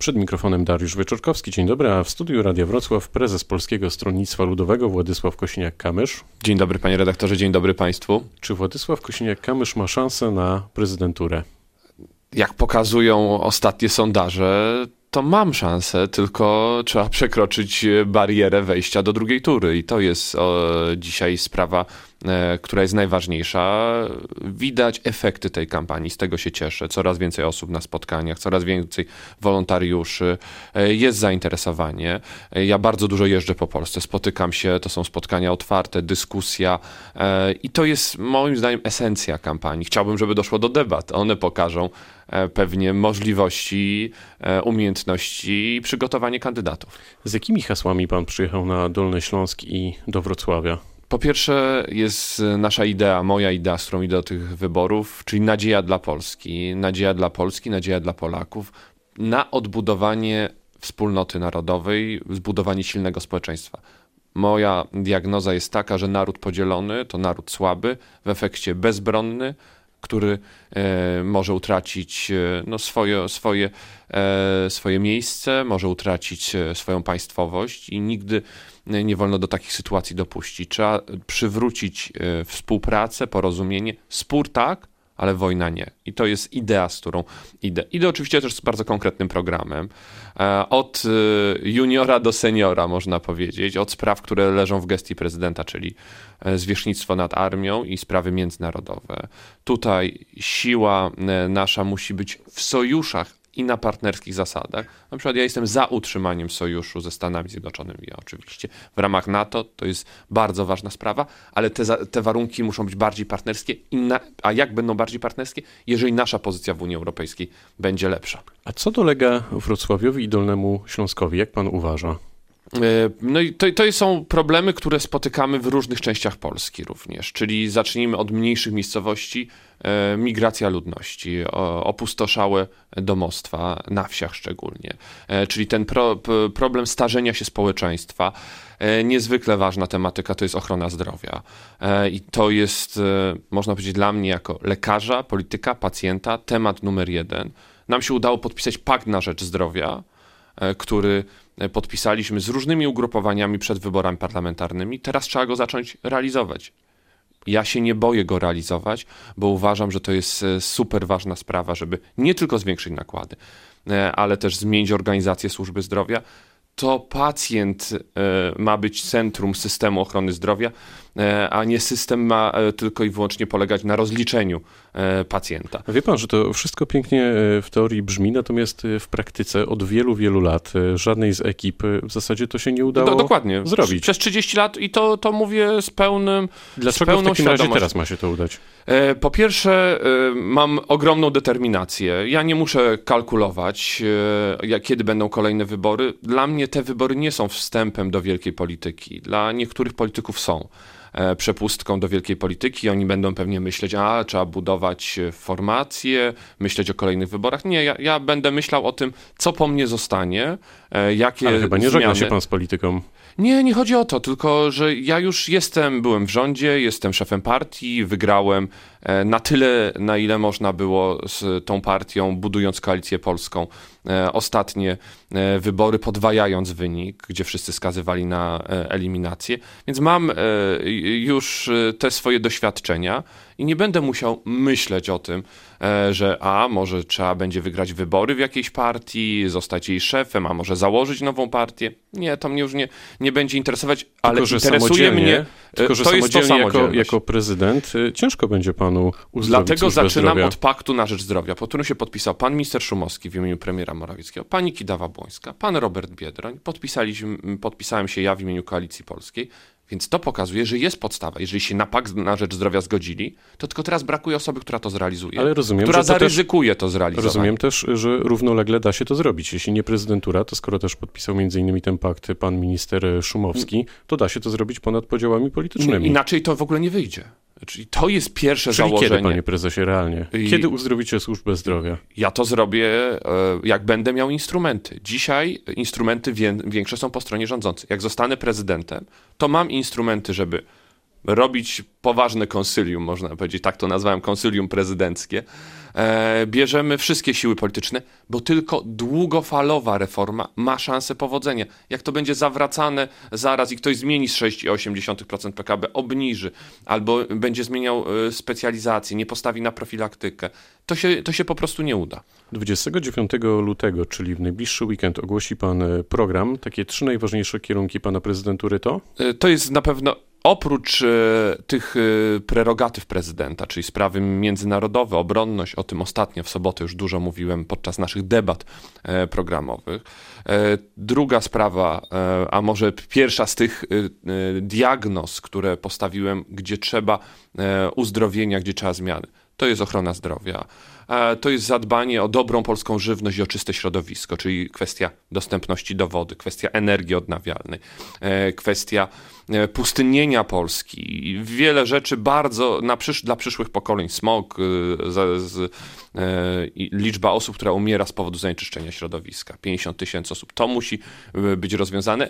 Przed mikrofonem Dariusz Wieczorkowski. Dzień dobry, a w studiu Radia Wrocław prezes Polskiego Stronnictwa Ludowego Władysław Kosiniak-Kamysz. Dzień dobry panie redaktorze, dzień dobry państwu. Czy Władysław Kosiniak-Kamysz ma szansę na prezydenturę? Jak pokazują ostatnie sondaże, to mam szansę, tylko trzeba przekroczyć barierę wejścia do drugiej tury i to jest o, dzisiaj sprawa, która jest najważniejsza. Widać efekty tej kampanii, z tego się cieszę. Coraz więcej osób na spotkaniach, coraz więcej wolontariuszy, e, jest zainteresowanie. E, ja bardzo dużo jeżdżę po Polsce, spotykam się, to są spotkania otwarte, dyskusja e, i to jest moim zdaniem esencja kampanii. Chciałbym, żeby doszło do debat. One pokażą e, pewnie możliwości, e, umiejętności i przygotowanie kandydatów. Z jakimi hasłami pan przyjechał na Dolny Śląsk i do Wrocławia? Po pierwsze jest nasza idea, moja idea, z którą idę do tych wyborów, czyli nadzieja dla Polski. Nadzieja dla Polski, nadzieja dla Polaków na odbudowanie wspólnoty narodowej, zbudowanie silnego społeczeństwa. Moja diagnoza jest taka, że naród podzielony to naród słaby, w efekcie bezbronny, który e, może utracić e, no, swoje, swoje, e, swoje miejsce, może utracić swoją państwowość i nigdy nie wolno do takich sytuacji dopuścić. Trzeba przywrócić współpracę, porozumienie. Spór tak, ale wojna nie. I to jest idea, z którą idę. Idę oczywiście też z bardzo konkretnym programem. E, Od e, juniora do seniora, można powiedzieć, od spraw, które leżą w gestii prezydenta, czyli e, zwierzchnictwo nad armią i sprawy międzynarodowe. Tutaj siła nasza musi być w sojuszach i na partnerskich zasadach. Na przykład ja jestem za utrzymaniem sojuszu ze Stanami Zjednoczonymi, ja oczywiście w ramach NATO, to jest bardzo ważna sprawa, ale te, te warunki muszą być bardziej partnerskie. Na, a jak będą bardziej partnerskie? Jeżeli nasza pozycja w Unii Europejskiej będzie lepsza. A co dolega Wrocławiowi i Dolnemu Śląskowi, jak pan uważa? E, No i to, to są problemy, które spotykamy w różnych częściach Polski również, czyli zacznijmy od mniejszych miejscowości, e, migracja ludności, opustoszałe domostwa, na wsiach szczególnie, E, czyli ten pro, problem starzenia się społeczeństwa. Niezwykle ważna tematyka to jest ochrona zdrowia i to jest, można powiedzieć dla mnie jako lekarza, polityka, pacjenta, temat numer jeden. Nam się udało podpisać pakt na rzecz zdrowia, który e, podpisaliśmy z różnymi ugrupowaniami przed wyborami parlamentarnymi. Teraz trzeba go zacząć realizować. Ja się nie boję go realizować, bo uważam, że to jest e, super ważna sprawa, żeby nie tylko zwiększyć nakłady, e, ale też zmienić organizację służby zdrowia. To pacjent ma być centrum systemu ochrony zdrowia, a nie system ma tylko i wyłącznie polegać na rozliczeniu pacjenta. Wie pan, że to wszystko pięknie e, w teorii brzmi, natomiast e, w praktyce od wielu, wielu lat e, żadnej z ekip e, w zasadzie to się nie udało Do, dokładnie. zrobić. Przez 30 lat i to, to mówię z pełnym. Dlaczego z w pełną takim razie świadomością. teraz ma się to udać? E, Po pierwsze, e, mam ogromną determinację. Ja nie muszę kalkulować, e, kiedy będą kolejne wybory. Dla mnie te wybory nie są wstępem do wielkiej polityki. Dla niektórych polityków są e, przepustką do wielkiej polityki. Oni będą pewnie myśleć, a trzeba budować e, formację, myśleć o kolejnych wyborach. Nie, ja, ja będę myślał o tym, co po mnie zostanie, e, jakie Ale chyba nie zmiany. żegna się pan z polityką. Nie, nie chodzi o to, tylko że ja już jestem, byłem w rządzie, jestem szefem partii, wygrałem e, na tyle, na ile można było z tą partią, budując koalicję polską, e, ostatnie e, wybory, podwajając wynik, gdzie wszyscy skazywali na e, eliminację. Więc mam e, już e, te swoje doświadczenia i nie będę musiał myśleć o tym, e, że a może trzeba będzie wygrać wybory w jakiejś partii, zostać jej szefem, a może założyć nową partię. Nie, to mnie już nie, nie będzie interesować, ale tylko, interesuje mnie. e, tylko, że to jest to jako, jako prezydent y, ciężko będzie panu uzdrowić Dlatego zaczynam zdrowia. od paktu na rzecz zdrowia, pod którym się podpisał pan minister Szumowski w imieniu premiera Morawieckiego, pani Kidawa-Błońska, pan Robert Biedroń, podpisaliśmy, podpisałem się ja w imieniu Koalicji Polskiej, więc to pokazuje, że jest podstawa. Jeżeli się na pakt na rzecz zdrowia zgodzili, to tylko teraz brakuje osoby, która to zrealizuje, Ale rozumiem, która że to też- zaryzykuje to zrealizowanie. Rozumiem też, że równolegle da się to zrobić. Jeśli nie prezydentura, to skoro też podpisał między innymi ten pakt pan minister Szumowski, to da się to zrobić ponad podziałami politycznymi. Inaczej to w ogóle nie wyjdzie. Czyli to jest pierwsze Czyli założenie. kiedy, panie prezesie, realnie? Kiedy uzdrowicie służbę zdrowia? Ja to zrobię, e, jak będę miał instrumenty. Dzisiaj instrumenty wię- większe są po stronie rządzącej. Jak zostanę prezydentem, to mam instrumenty, żeby robić poważne konsylium, można powiedzieć, tak to nazwałem, konsylium prezydenckie, e, bierzemy wszystkie siły polityczne, bo tylko długofalowa reforma ma szansę powodzenia. Jak to będzie zawracane zaraz i ktoś zmieni z 6,8% PKB, obniży, albo będzie zmieniał e, specjalizację, nie postawi na profilaktykę, to się, to się po prostu nie uda. 29 lutego, czyli w najbliższy weekend, ogłosi pan e, program. Takie trzy najważniejsze kierunki pana prezydentury to? E, to jest na pewno oprócz e, tych e, prerogatyw prezydenta, czyli sprawy międzynarodowe, obronność, o tym ostatnio w sobotę już dużo mówiłem podczas naszych debat e, programowych. Druga sprawa, a może pierwsza z tych diagnoz, które postawiłem, gdzie trzeba uzdrowienia, gdzie trzeba zmiany, to jest ochrona zdrowia. To jest zadbanie o dobrą polską żywność i o czyste środowisko, czyli kwestia dostępności do wody, kwestia energii odnawialnej, kwestia pustynnienia Polski. Wiele rzeczy bardzo na przysz dla przyszłych pokoleń. Smog, z, z, liczba osób, która umiera z powodu zanieczyszczenia środowiska. 50 tysięcy osób. To musi być rozwiązane.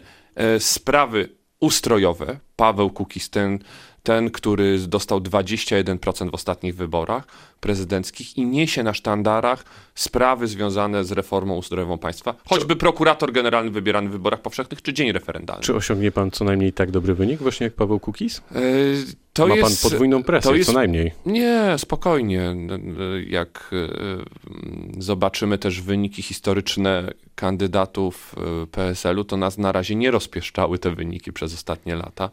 Sprawy ustrojowe. Paweł Kukiz, ten, ten, który dostał 21% w ostatnich wyborach prezydenckich i niesie na sztandarach sprawy związane z reformą ustrojową państwa, choćby prokurator generalny wybierany w wyborach powszechnych, czy dzień referendalny. Czy osiągnie pan co najmniej tak dobry wynik, właśnie jak Paweł Kukiz? Yy, to Ma jest, pan podwójną presję, jest, co najmniej. Nie, spokojnie. Jak e, zobaczymy też wyniki historyczne kandydatów e, PSL-u, to nas na razie nie rozpieszczały te wyniki przez ostatnie lata.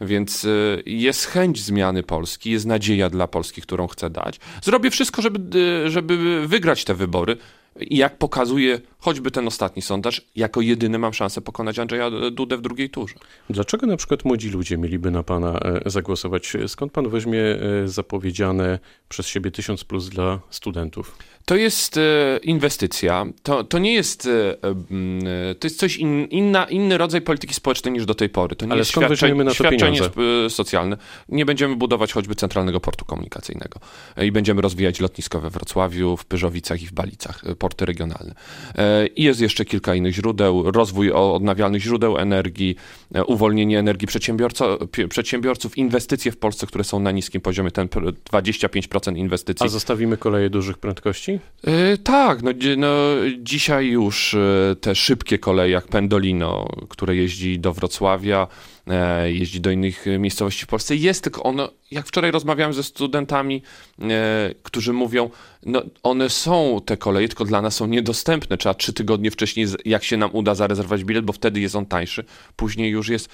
Więc y, jest chęć zmiany Polski, jest nadzieja dla Polski, którą chcę dać. Zrobię wszystko, żeby, y, żeby wygrać te wybory. I jak pokazuje choćby ten ostatni sondaż, jako jedyny mam szansę pokonać Andrzeja Dudę w drugiej turze. Dlaczego na przykład młodzi ludzie mieliby na pana e, zagłosować? Skąd pan weźmie e, zapowiedziane przez siebie 1000 plus dla studentów? To jest e, inwestycja. To, to nie jest. E, to jest coś in, inna, inny rodzaj polityki społecznej niż do tej pory. To nie Ale jest skąd świadczenie, na to świadczenie pieniądze? socjalne. Nie będziemy budować choćby centralnego portu komunikacyjnego. E, I będziemy rozwijać lotnisko we Wrocławiu, w Pyrzowicach i w Balicach, porty regionalne. I jest jeszcze kilka innych źródeł. Rozwój odnawialnych źródeł energii, uwolnienie energii przedsiębiorców, inwestycje w Polsce, które są na niskim poziomie, ten 25% inwestycji. A zostawimy koleje dużych prędkości? Yy, tak, no, no, dzisiaj już e, te szybkie koleje jak Pendolino, które jeździ do Wrocławia, jeździ do innych miejscowości w Polsce, jest tylko ono, jak wczoraj rozmawiałem ze studentami, e, którzy mówią, no one są te koleje, tylko dla nas są niedostępne. Trzeba trzy tygodnie wcześniej, jak się nam uda zarezerwować bilet, bo wtedy jest on tańszy, później już jest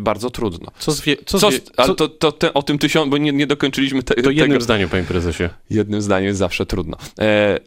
bardzo trudno. Co, zwie, co, co, zwie, ale to, to te, o tym tysiąc, bo nie, nie dokończyliśmy te, to jednym tego. zdaniem, panie prezesie. Jednym zdaniem jest zawsze trudno. E,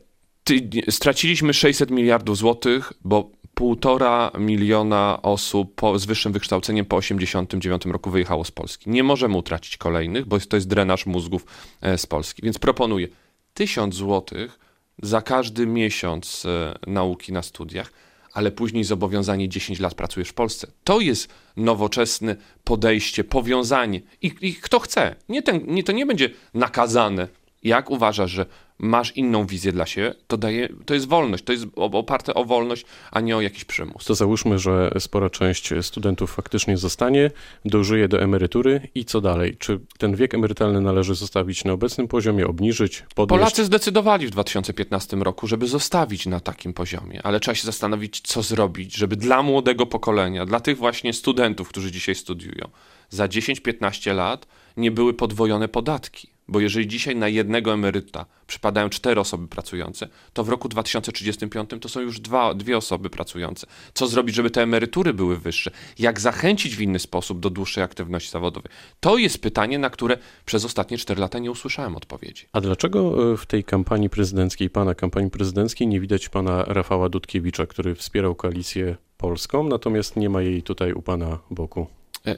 ty, straciliśmy 600 miliardów złotych, bo półtora miliona osób po, z wyższym wykształceniem po 89 roku wyjechało z Polski. Nie możemy utracić kolejnych, bo to jest drenaż mózgów e, z Polski. Więc proponuję 1000 złotych za każdy miesiąc e, nauki na studiach, ale później zobowiązanie 10 lat pracujesz w Polsce. To jest nowoczesne podejście, powiązanie. I, i kto chce. Nie ten, nie, to nie będzie nakazane. Jak uważasz, że masz inną wizję dla siebie, to, daje, to jest wolność, to jest oparte o wolność, a nie o jakiś przymus. To załóżmy, że spora część studentów faktycznie zostanie, dożyje do emerytury i co dalej? Czy ten wiek emerytalny należy zostawić na obecnym poziomie, obniżyć, podnieść? Polacy zdecydowali w 2015 roku, żeby zostawić na takim poziomie, ale trzeba się zastanowić, co zrobić, żeby dla młodego pokolenia, dla tych właśnie studentów, którzy dzisiaj studiują, za 10-15 lat nie były podwojone podatki bo jeżeli dzisiaj na jednego emeryta przypadają cztery osoby pracujące, to w roku 2035 to są już dwa, dwie osoby pracujące. Co zrobić, żeby te emerytury były wyższe? Jak zachęcić w inny sposób do dłuższej aktywności zawodowej? To jest pytanie, na które przez ostatnie cztery lata nie usłyszałem odpowiedzi. A dlaczego e, w tej kampanii prezydenckiej, pana kampanii prezydenckiej, nie widać pana Rafała Dudkiewicza, który wspierał koalicję polską, natomiast nie ma jej tutaj u pana boku? E,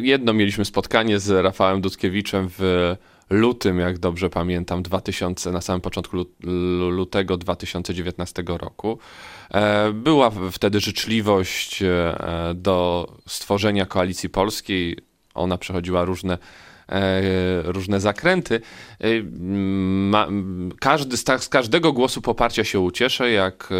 jedno mieliśmy spotkanie z Rafałem Dudkiewiczem w lutym, jak dobrze pamiętam, 2000, na samym początku lutego 2019 roku. E, była wtedy życzliwość e, do stworzenia koalicji polskiej. Ona przechodziła różne różne zakręty. Ma, każdy, z, każdego głosu poparcia się ucieszę. Jak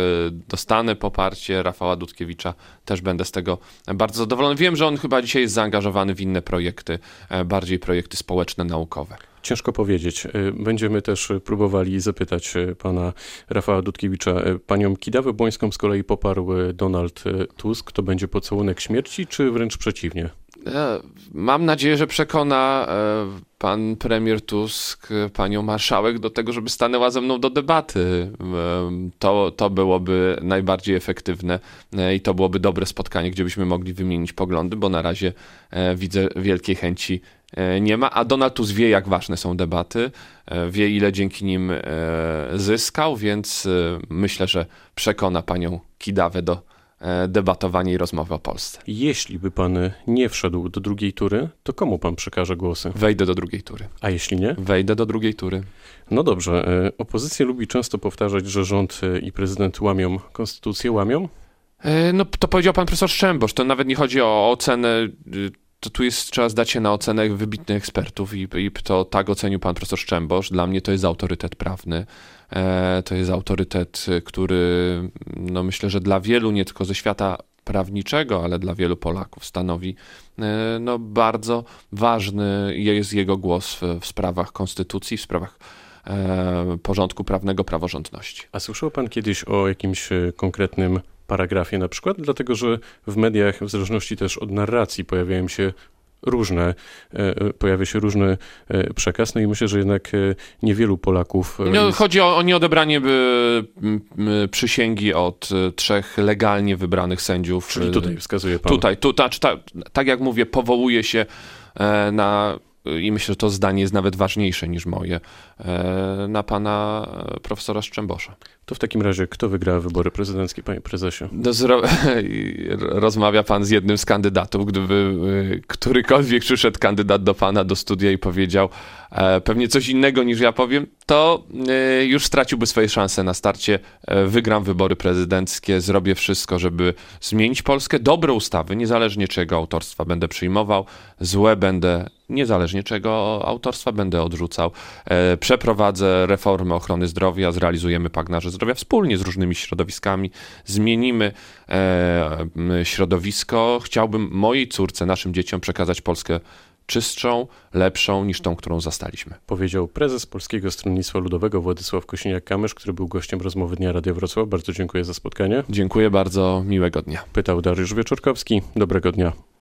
dostanę poparcie Rafała Dudkiewicza, też będę z tego bardzo zadowolony. Wiem, że on chyba dzisiaj jest zaangażowany w inne projekty, bardziej projekty społeczne, naukowe. Ciężko powiedzieć. Będziemy też próbowali zapytać pana Rafała Dudkiewicza. Panią Kidawę Błońską z kolei poparł Donald Tusk. To będzie pocałunek śmierci, czy wręcz przeciwnie? E, mam nadzieję, że przekona e, pan premier Tusk panią marszałek do tego, żeby stanęła ze mną do debaty. E, to, to byłoby najbardziej efektywne i to byłoby dobre spotkanie, gdzie byśmy mogli wymienić poglądy, bo na razie widzę wielkiej chęci nie ma, a Donald Tusk wie, jak ważne są debaty, wie, ile dzięki nim zyskał, więc myślę, że przekona panią Kidawę do E, debatowanie i rozmowy o Polsce. Jeśli by pan nie wszedł do drugiej tury, to komu pan przekaże głosy? Wejdę do drugiej tury. A jeśli nie? Wejdę do drugiej tury. No dobrze. E, opozycja lubi często powtarzać, że rząd e, i prezydent łamią konstytucję, łamią? No to powiedział pan profesor Szczębosz. To nawet nie chodzi o ocenę to tu jest, trzeba zdać się na ocenę wybitnych ekspertów i, i to tak ocenił pan profesor Szczębosz. Dla mnie to jest autorytet prawny. E, to jest autorytet, który no myślę, że dla wielu, nie tylko ze świata prawniczego, ale dla wielu Polaków stanowi e, no, bardzo ważny jest jego głos w, w sprawach konstytucji, w sprawach e, porządku prawnego, praworządności. A słyszał pan kiedyś o jakimś e, konkretnym paragrafie na przykład, dlatego że w mediach, w zależności też od narracji, pojawiają się różne, e, e, pojawia się różny e, przekaz, no i myślę, że jednak niewielu Polaków... No. Chodzi o, o nieodebranie przysięgi od trzech legalnie wybranych sędziów. Czyli tutaj wskazuje pan. Tutaj, tu, ta, ta, tak jak mówię, powołuje się na i myślę, że to zdanie jest nawet ważniejsze niż moje, na pana profesora Szczębosza. To w takim razie kto wygra wybory prezydenckie, panie prezesie? No, rozmawia pan z jednym z kandydatów. Gdyby y, którykolwiek przyszedł kandydat do pana do studia i powiedział e, pewnie coś innego niż ja powiem, to e, już straciłby swoje szanse na starcie. E, wygram wybory prezydenckie, zrobię wszystko, żeby zmienić Polskę. Dobre ustawy, niezależnie czego autorstwa będę przyjmował, złe będę, niezależnie czego autorstwa będę odrzucał. Przeprowadzę reformę ochrony zdrowia, zrealizujemy pakt na rzecz zdrowia wspólnie z różnymi środowiskami. Zmienimy e, środowisko. Chciałbym mojej córce, naszym dzieciom przekazać Polskę czystszą, lepszą niż tą, którą zastaliśmy. Powiedział prezes Polskiego Stronnictwa Ludowego Władysław Kosiniak-Kamysz, który był gościem rozmowy Dnia Radia Wrocław. Bardzo dziękuję za spotkanie. Dziękuję bardzo, miłego dnia. Pytał Dariusz Wieczorkowski. Dobrego dnia.